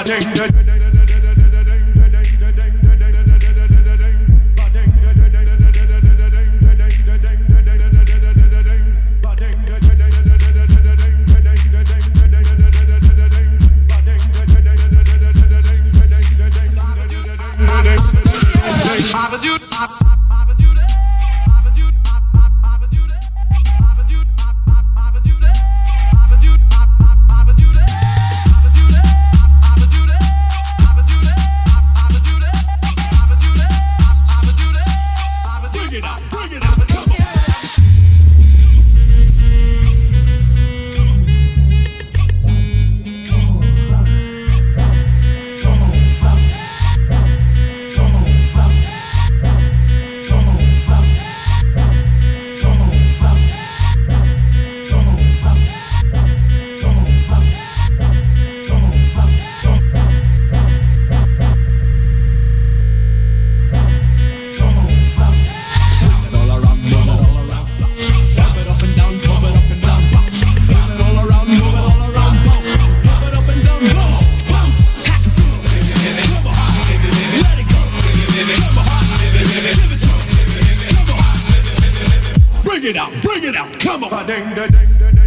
ba ding Bring it out, bring it out, come on.